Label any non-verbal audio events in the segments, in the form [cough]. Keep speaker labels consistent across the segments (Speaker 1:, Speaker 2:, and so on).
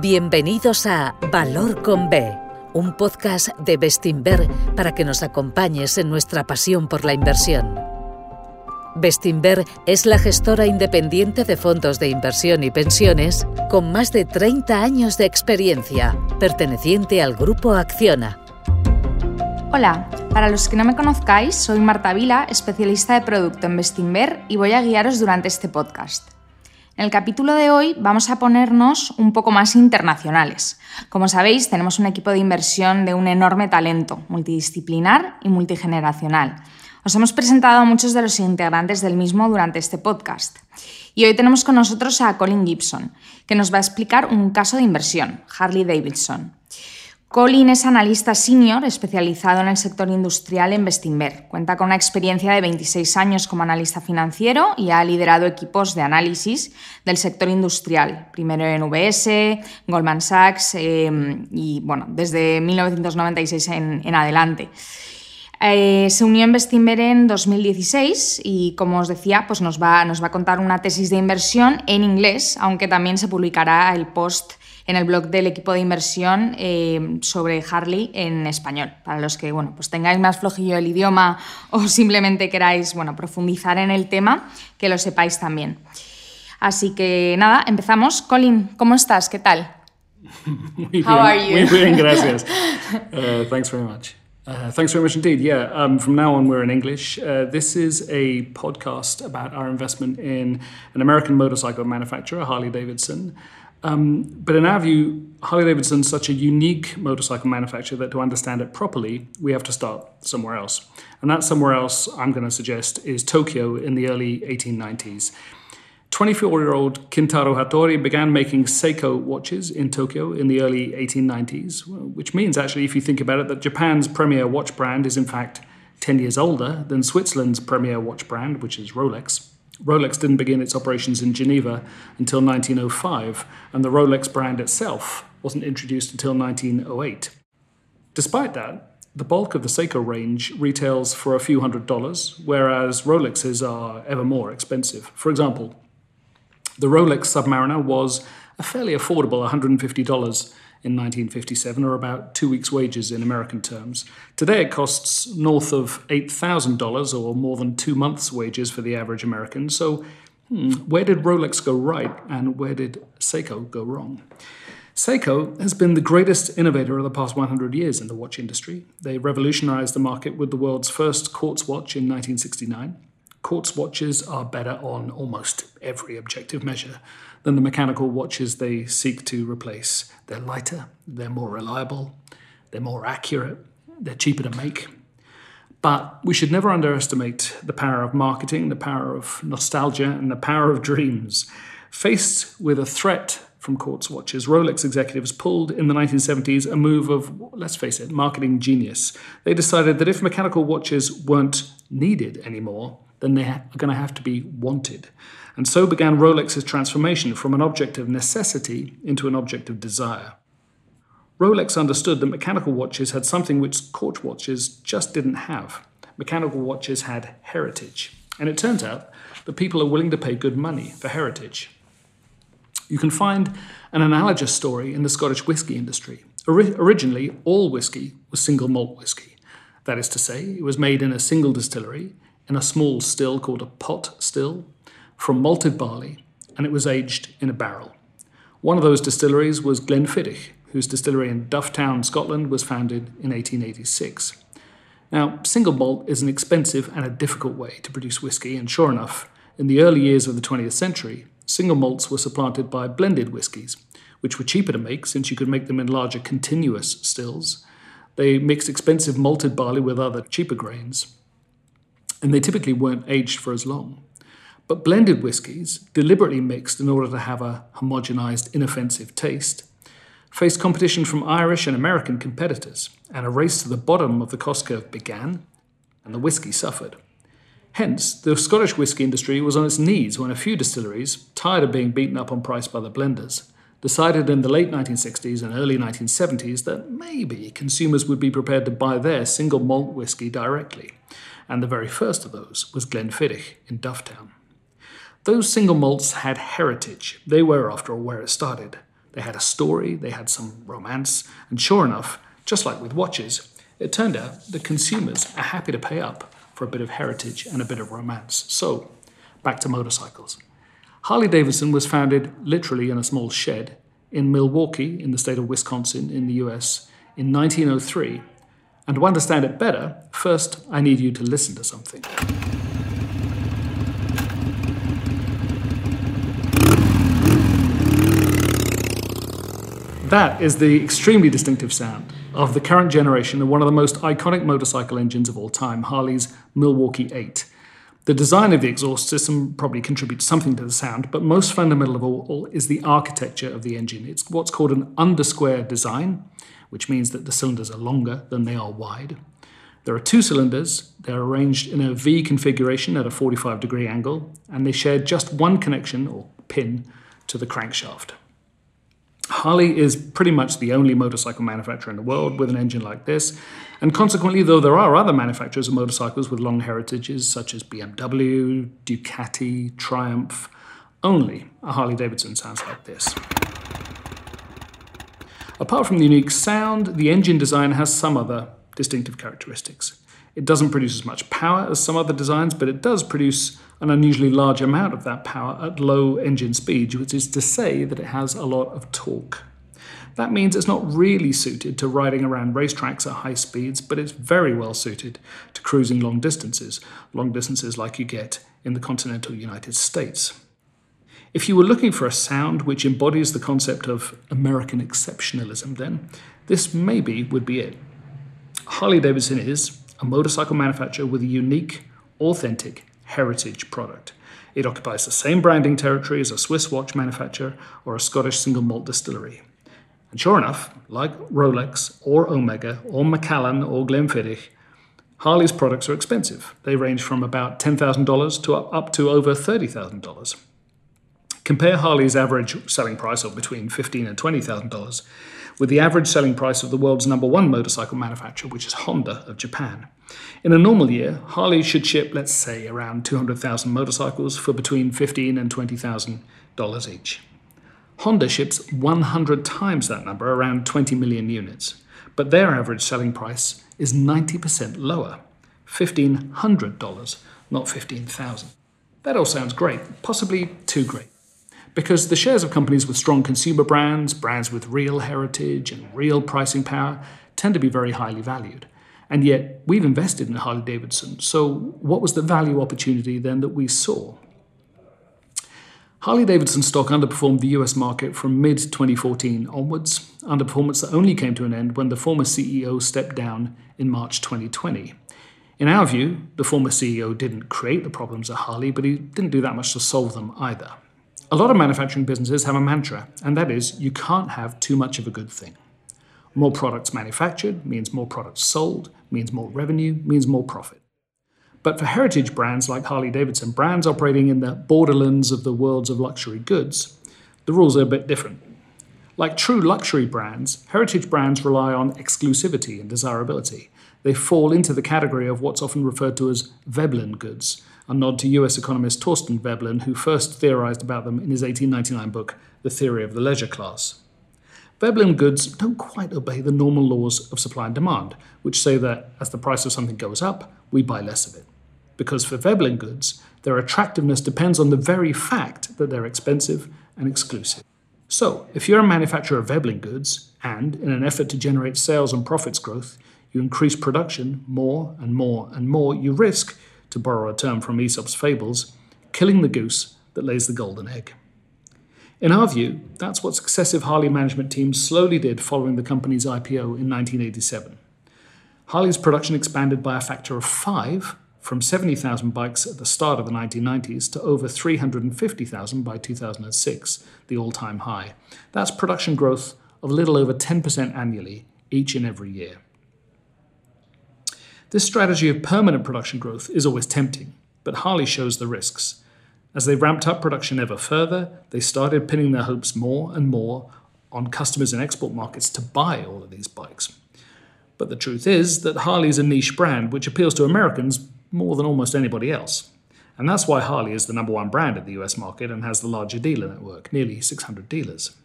Speaker 1: Bienvenidos a Valor con B, un podcast de Bestinver para que nos acompañes en nuestra pasión por la inversión. Bestinver es la gestora independiente de fondos de inversión y pensiones con más de 30 años de experiencia, perteneciente al grupo Acciona.
Speaker 2: Hola, para los que no me conozcáis, soy Marta Vila, especialista de producto en Bestinver y voy a guiaros durante este podcast. En el capítulo de hoy vamos a ponernos un poco más internacionales. Como sabéis, tenemos un equipo de inversión de un enorme talento, multidisciplinar y multigeneracional. Os hemos presentado a muchos de los integrantes del mismo durante este podcast. Y hoy tenemos con nosotros a Colin Gibson, que nos va a explicar un caso de inversión, Harley Davidson. Colin es analista senior especializado en el sector industrial en Bestinver. Cuenta con una experiencia de 26 años como analista financiero y ha liderado equipos de análisis del sector industrial, primero en UBS, Goldman Sachs em, y bueno, desde 1996 en, adelante. Eh, se unió en Bestinver en 2016 y, como os decía, pues nos va a contar una tesis de inversión en inglés, aunque también se publicará el post en el blog del equipo de inversión eh, sobre Harley en español. Para los que bueno, pues tengáis más flojillo el idioma o simplemente queráis bueno, profundizar en el tema, que lo sepáis también. Así que nada, empezamos. Colin, ¿cómo estás? ¿Qué tal? [laughs]
Speaker 3: muy bien, How are you? Muy bien, gracias. [laughs] Uh, thanks very much. Uh, thanks very much indeed. Yeah, um, from now on, we're in English. Uh, this is a podcast about our investment in an American motorcycle manufacturer, Harley Davidson. Um, but in our view, Harley Davidson is such a unique motorcycle manufacturer that to understand it properly, we have to start somewhere else. And that somewhere else, I'm going to suggest, is Tokyo in the early 1890s. 24 year old Kintaro Hattori began making Seiko watches in Tokyo in the early 1890s, which means, actually, if you think about it, that Japan's premier watch brand is in fact 10 years older than Switzerland's premier watch brand, which is Rolex. Rolex didn't begin its operations in Geneva until 1905, and the Rolex brand itself wasn't introduced until 1908. Despite that, the bulk of the Seiko range retails for a few hundred dollars, whereas Rolexes are ever more expensive. For example, the Rolex Submariner was a fairly affordable $150 in 1957, or about two weeks' wages in American terms. Today it costs north of $8,000, or more than two months' wages for the average American. So, hmm, where did Rolex go right, and where did Seiko go wrong? Seiko has been the greatest innovator of the past 100 years in the watch industry. They revolutionized the market with the world's first quartz watch in 1969. Quartz watches are better on almost every objective measure than the mechanical watches they seek to replace. They're lighter, they're more reliable, they're more accurate, they're cheaper to make. But we should never underestimate the power of marketing, the power of nostalgia, and the power of dreams. Faced with a threat from quartz watches, Rolex executives pulled in the 1970s a move of, let's face it, marketing genius. They decided that if mechanical watches weren't needed anymore, then they are going to have to be wanted. And so began Rolex's transformation from an object of necessity into an object of desire. Rolex understood that mechanical watches had something which quartz watches just didn't have. Mechanical watches had heritage. And it turns out that people are willing to pay good money for heritage. You can find an analogous story in the Scottish whisky industry. Ori- originally, all whisky was single malt whisky. That is to say, it was made in a single distillery, in a small still called a pot still, from malted barley, and it was aged in a barrel. One of those distilleries was Glenfiddich, whose distillery in Dufftown, Scotland, was founded in 1886. Now, single malt is an expensive and a difficult way to produce whisky, and sure enough, in the early years of the 20th century, single malts were supplanted by blended whiskies, which were cheaper to make since you could make them in larger continuous stills. They mixed expensive malted barley with other cheaper grains, and they typically weren't aged for as long. But blended whiskies, deliberately mixed in order to have a homogenized, inoffensive taste, faced competition from Irish and American competitors, and a race to the bottom of the cost curve began, and the whisky suffered. Hence, the Scottish whisky industry was on its knees when a few distilleries, tired of being beaten up on price by the blenders, decided in the late 1960s and early 1970s that maybe consumers would be prepared to buy their single malt whisky directly. And the very first of those was Glenfiddich in Dufftown. Those single malts had heritage. They were, after all, where it started. they had a story, they had some romance, and sure enough, just like with watches, it turned out that consumers are happy to pay up for a bit of heritage and a bit of romance. So, back to motorcycles. Harley Davidson was founded literally in a small shed in Milwaukee, in the state of Wisconsin, in the US, in 1903. And to understand it better, first I need you to listen to something. That is the extremely distinctive sound of the current generation of one of the most iconic motorcycle engines of all time, Harley's Milwaukee 8. The design of the exhaust system probably contributes something to the sound, but most fundamental of all is the architecture of the engine. It's what's called an undersquare design, which means that the cylinders are longer than they are wide. There are two cylinders, they're arranged in a V configuration at a 45 degree angle, and they share just one connection or pin to the crankshaft. Harley is pretty much the only motorcycle manufacturer in the world with an engine like this, and consequently, though there are other manufacturers of motorcycles with long heritages such as BMW, Ducati, Triumph, only a Harley Davidson sounds like this. Apart from the unique sound, the engine design has some other distinctive characteristics. It doesn't produce as much power as some other designs, but it does produce an unusually large amount of that power at low engine speed, which is to say that it has a lot of torque. That means it's not really suited to riding around racetracks at high speeds, but it's very well suited to cruising long distances, long distances like you get in the continental United States. If you were looking for a sound which embodies the concept of American exceptionalism, then this maybe would be it. Harley Davidson is a motorcycle manufacturer with a unique, authentic heritage product. It occupies the same branding territory as a Swiss watch manufacturer or a Scottish single malt distillery. And sure enough, like Rolex or Omega or Macallan or Glenfiddich, Harley's products are expensive. They range from about $10,000 to up to over $30,000. Compare Harley's average selling price of between $15,000 and $20,000 with the average selling price of the world's number one motorcycle manufacturer, which is Honda of Japan. In a normal year, Harley should ship, let's say, around 200,000 motorcycles for between $15,000 and $20,000 each. Honda ships 100 times that number, around 20 million units, but their average selling price is 90% lower, $1,500, not 15,000. That all sounds great, possibly too great because the shares of companies with strong consumer brands, brands with real heritage and real pricing power, tend to be very highly valued. And yet, we've invested in Harley Davidson. So, what was the value opportunity then that we saw? Harley Davidson stock underperformed the US market from mid 2014 onwards, underperformance that only came to an end when the former CEO stepped down in March 2020. In our view, the former CEO didn't create the problems at Harley, but he didn't do that much to solve them either. A lot of manufacturing businesses have a mantra, and that is you can't have too much of a good thing. More products manufactured means more products sold, means more revenue, means more profit. But for heritage brands like Harley Davidson, brands operating in the borderlands of the worlds of luxury goods, the rules are a bit different. Like true luxury brands, heritage brands rely on exclusivity and desirability. They fall into the category of what's often referred to as Veblen goods, a nod to US economist Thorstein Veblen, who first theorized about them in his 1899 book, The Theory of the Leisure Class. Veblen goods don't quite obey the normal laws of supply and demand, which say that as the price of something goes up, we buy less of it. Because for Veblen goods, their attractiveness depends on the very fact that they're expensive and exclusive. So, if you're a manufacturer of Veblen goods, and in an effort to generate sales and profits growth, you increase production more and more and more, you risk to borrow a term from Aesop's fables, killing the goose that lays the golden egg. In our view, that's what successive Harley management teams slowly did following the company's IPO in 1987. Harley's production expanded by a factor of five from 70,000 bikes at the start of the 1990s to over 350,000 by 2006, the all time high. That's production growth of a little over 10% annually, each and every year. This strategy of permanent production growth is always tempting, but Harley shows the risks. As they ramped up production ever further, they started pinning their hopes more and more on customers in export markets to buy all of these bikes. But the truth is that Harley is a niche brand which appeals to Americans more than almost anybody else. And that's why Harley is the number one brand in the US market and has the larger dealer network, nearly 600 dealers.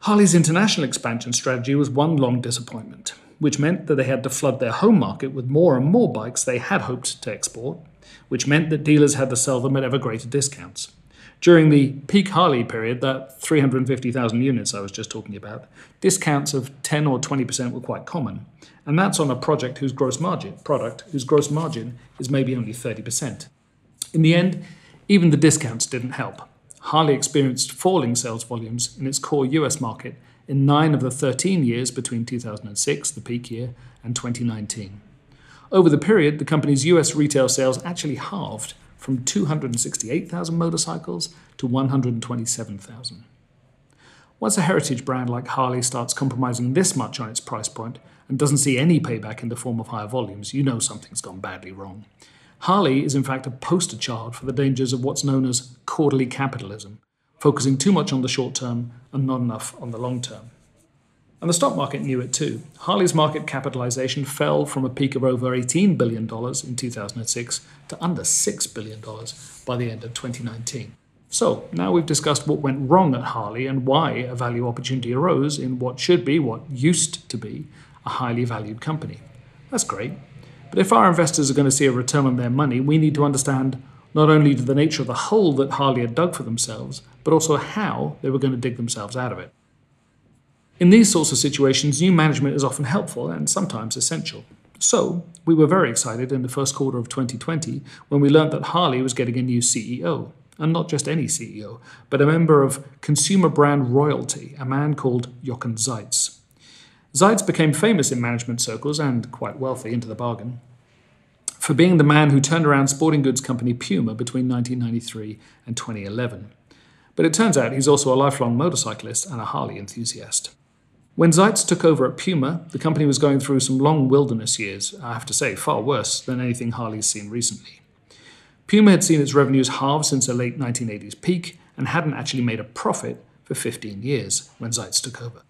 Speaker 3: Harley's international expansion strategy was one long disappointment, which meant that they had to flood their home market with more and more bikes they had hoped to export, which meant that dealers had to sell them at ever greater discounts. During the peak Harley period, that 350,000 units I was just talking about, discounts of 10 or 20% were quite common. And that's on a project whose gross margin, product whose gross margin is maybe only 30%. In the end, even the discounts didn't help. Harley experienced falling sales volumes in its core US market in 9 of the 13 years between 2006, the peak year, and 2019. Over the period, the company's US retail sales actually halved from 268,000 motorcycles to 127,000. Once a heritage brand like Harley starts compromising this much on its price point and doesn't see any payback in the form of higher volumes, you know something's gone badly wrong. Harley is in fact a poster child for the dangers of what's known as quarterly capitalism, focusing too much on the short term and not enough on the long term. And the stock market knew it too. Harley's market capitalization fell from a peak of over $18 billion in 2006 to under $6 billion by the end of 2019. So, now we've discussed what went wrong at Harley and why a value opportunity arose in what should be, what used to be, a highly valued company. That's great. But if our investors are going to see a return on their money, we need to understand not only the nature of the hole that Harley had dug for themselves, but also how they were going to dig themselves out of it. In these sorts of situations, new management is often helpful and sometimes essential. So, we were very excited in the first quarter of 2020 when we learned that Harley was getting a new CEO. And not just any CEO, but a member of consumer brand royalty, a man called Jochen Zeitz. Zeitz became famous in management circles and quite wealthy into the bargain for being the man who turned around sporting goods company Puma between 1993 and 2011. But it turns out he's also a lifelong motorcyclist and a Harley enthusiast. When Zeitz took over at Puma, the company was going through some long wilderness years, I have to say, far worse than anything Harley's seen recently. Puma had seen its revenues halve since a late 1980s peak and hadn't actually made a profit for 15 years when Zeitz took over.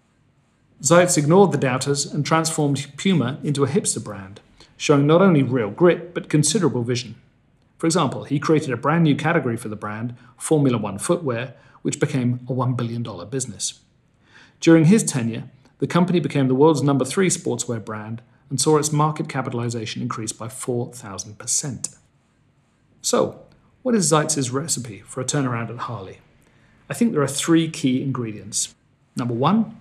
Speaker 3: Zeitz ignored the doubters and transformed Puma into a hipster brand, showing not only real grit but considerable vision. For example, he created a brand new category for the brand, Formula One footwear, which became a $1 billion business. During his tenure, the company became the world's number three sportswear brand and saw its market capitalization increase by 4,000%. So, what is Zeitz's recipe for a turnaround at Harley? I think there are three key ingredients. Number one,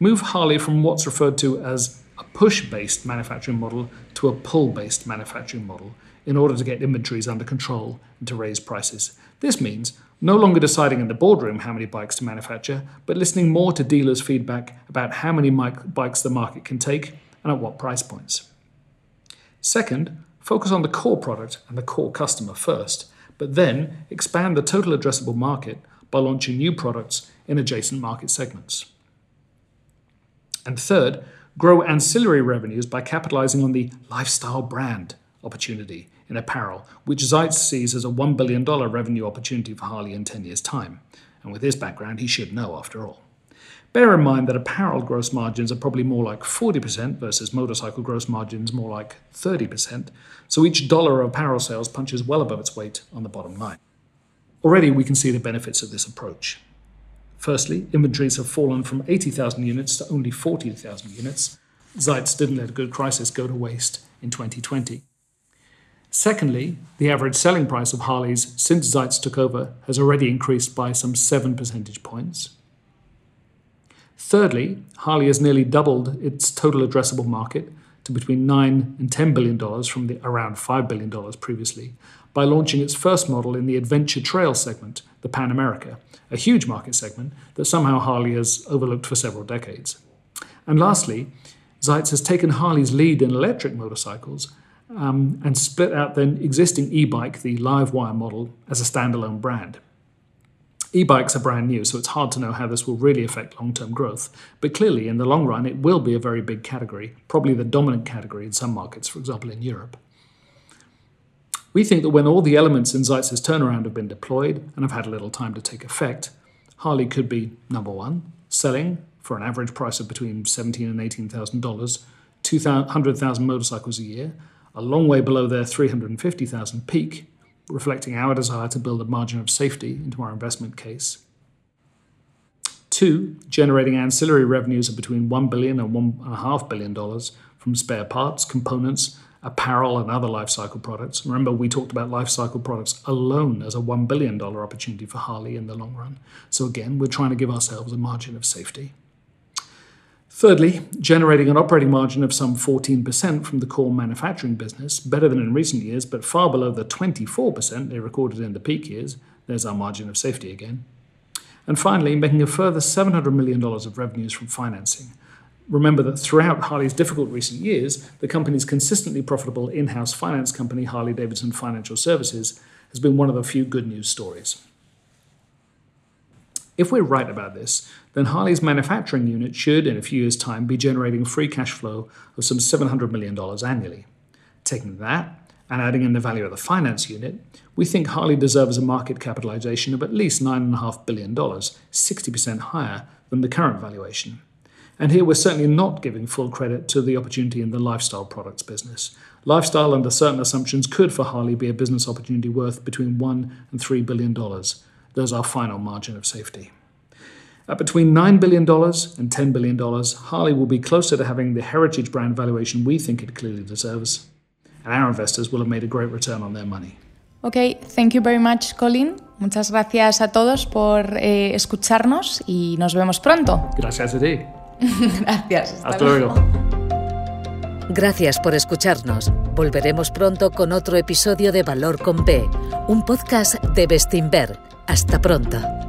Speaker 3: move Harley from what's referred to as a push based manufacturing model to a pull based manufacturing model in order to get inventories under control and to raise prices. This means no longer deciding in the boardroom how many bikes to manufacture, but listening more to dealers' feedback about how many bikes the market can take and at what price points. Second, focus on the core product and the core customer first, but then expand the total addressable market by launching new products in adjacent market segments. And third, grow ancillary revenues by capitalizing on the lifestyle brand opportunity in apparel, which Zeitz sees as a $1 billion revenue opportunity for Harley in 10 years' time. And with his background, he should know after all. Bear in mind that apparel gross margins are probably more like 40% versus motorcycle gross margins more like 30%, so each dollar of apparel sales punches well above its weight on the bottom line. Already we can see the benefits of this approach. Firstly, inventories have fallen from 80,000 units to only 40,000 units. Zeitz didn't let a good crisis go to waste in 2020. Secondly, the average selling price of Harleys since Zeitz took over has already increased by some 7 percentage points. Thirdly, Harley has nearly doubled its total addressable market to between 9 and 10 billion dollars from the around 5 billion dollars previously by launching its first model in the adventure trail segment, the Pan America, a huge market segment that somehow Harley has overlooked for several decades. And lastly, Zeitz has taken Harley's lead in electric motorcycles um, and split out the existing e bike, the Livewire model, as a standalone brand. E bikes are brand new, so it's hard to know how this will really affect long term growth. But clearly, in the long run, it will be a very big category, probably the dominant category in some markets, for example, in Europe. We think that when all the elements in Zeitz's turnaround have been deployed and have had a little time to take effect, Harley could be number one, selling for an average price of between seventeen and eighteen thousand dollars, two hundred thousand motorcycles a year, a long way below their 350,000 peak, reflecting our desire to build a margin of safety into our investment case. Two, generating ancillary revenues of between $1 billion and $1.5 billion from spare parts, components, apparel, and other lifecycle products. Remember, we talked about lifecycle products alone as a $1 billion opportunity for Harley in the long run. So, again, we're trying to give ourselves a margin of safety. Thirdly, generating an operating margin of some 14% from the core manufacturing business, better than in recent years, but far below the 24% they recorded in the peak years. There's our margin of safety again. And finally, making a further $700 million of revenues from financing, Remember that throughout Harley's difficult recent years, the company's consistently profitable in house finance company, Harley Davidson Financial Services, has been one of the few good news stories. If we're right about this, then Harley's manufacturing unit should, in a few years' time, be generating free cash flow of some $700 million annually. Taking that and adding in the value of the finance unit, we think Harley deserves a market capitalization of at least $9.5 billion, 60% higher than the current valuation. And here we're certainly not giving full credit to the opportunity in the lifestyle products business. Lifestyle, under certain assumptions, could for Harley be a business opportunity worth between one and three billion dollars. There's our final margin of safety. At between $9 billion and $10 billion, Harley will be closer to having the heritage brand valuation we think it clearly deserves. And our investors will have made a great return on their money.
Speaker 2: Okay, thank you very much, Colin. Muchas gracias a todos por eh, escucharnos y nos vemos pronto.
Speaker 3: Gracias a ti. [laughs]
Speaker 2: Gracias.
Speaker 3: Hasta, hasta luego.
Speaker 1: Gracias por escucharnos. Volveremos pronto con otro episodio de Valor con B, un podcast de Bestinver. Hasta pronto.